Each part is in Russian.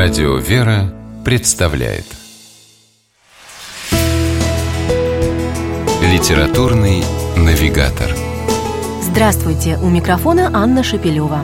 Радио «Вера» представляет Литературный навигатор Здравствуйте! У микрофона Анна Шепелева.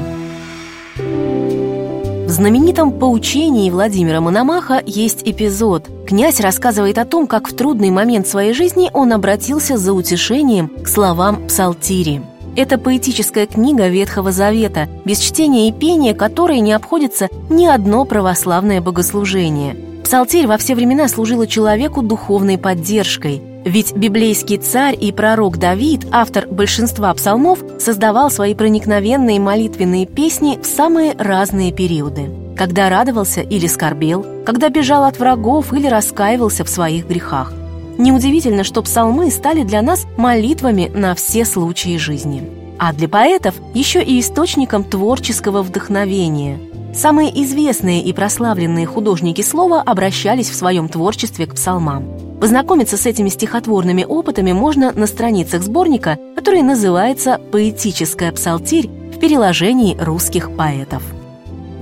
В знаменитом «Поучении» Владимира Мономаха есть эпизод. Князь рассказывает о том, как в трудный момент своей жизни он обратился за утешением к словам псалтири – это поэтическая книга Ветхого Завета, без чтения и пения которой не обходится ни одно православное богослужение. Псалтирь во все времена служила человеку духовной поддержкой. Ведь библейский царь и пророк Давид, автор большинства псалмов, создавал свои проникновенные молитвенные песни в самые разные периоды. Когда радовался или скорбел, когда бежал от врагов или раскаивался в своих грехах. Неудивительно, что псалмы стали для нас молитвами на все случаи жизни. А для поэтов еще и источником творческого вдохновения. Самые известные и прославленные художники слова обращались в своем творчестве к псалмам. Познакомиться с этими стихотворными опытами можно на страницах сборника, который называется «Поэтическая псалтирь» в переложении русских поэтов.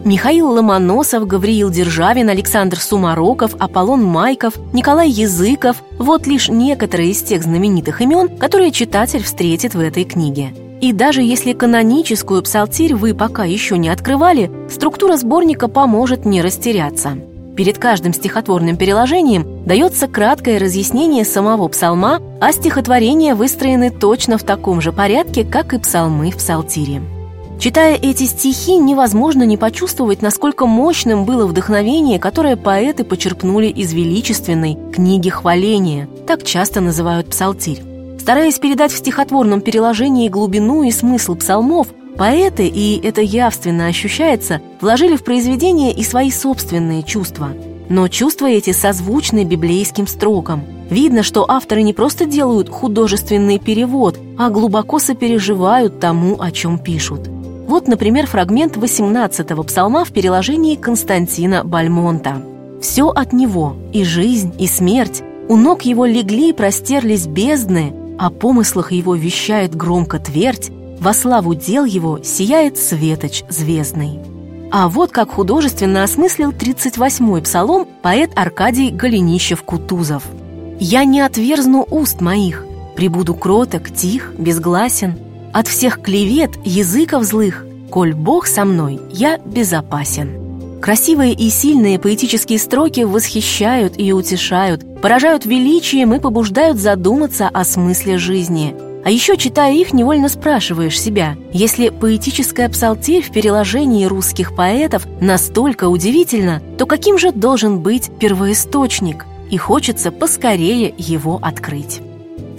Михаил Ломоносов, Гавриил Державин, Александр Сумароков, Аполлон Майков, Николай Языков – вот лишь некоторые из тех знаменитых имен, которые читатель встретит в этой книге. И даже если каноническую псалтирь вы пока еще не открывали, структура сборника поможет не растеряться. Перед каждым стихотворным переложением дается краткое разъяснение самого псалма, а стихотворения выстроены точно в таком же порядке, как и псалмы в псалтире. Читая эти стихи, невозможно не почувствовать, насколько мощным было вдохновение, которое поэты почерпнули из величественной книги хваления, так часто называют псалтирь. Стараясь передать в стихотворном переложении глубину и смысл псалмов, поэты, и это явственно ощущается, вложили в произведение и свои собственные чувства. Но чувства эти созвучны библейским строкам. Видно, что авторы не просто делают художественный перевод, а глубоко сопереживают тому, о чем пишут. Вот, например, фрагмент 18-го псалма в переложении Константина Бальмонта. «Все от него, и жизнь, и смерть, у ног его легли и простерлись бездны, о помыслах его вещает громко твердь, во славу дел его сияет светоч звездный». А вот как художественно осмыслил 38-й псалом поэт Аркадий Голенищев-Кутузов. «Я не отверзну уст моих, прибуду кроток, тих, безгласен, от всех клевет, языков злых, коль Бог со мной, я безопасен. Красивые и сильные поэтические строки восхищают и утешают, поражают величием и побуждают задуматься о смысле жизни. А еще, читая их, невольно спрашиваешь себя, если поэтическая псалтирь в переложении русских поэтов настолько удивительна, то каким же должен быть первоисточник? И хочется поскорее его открыть.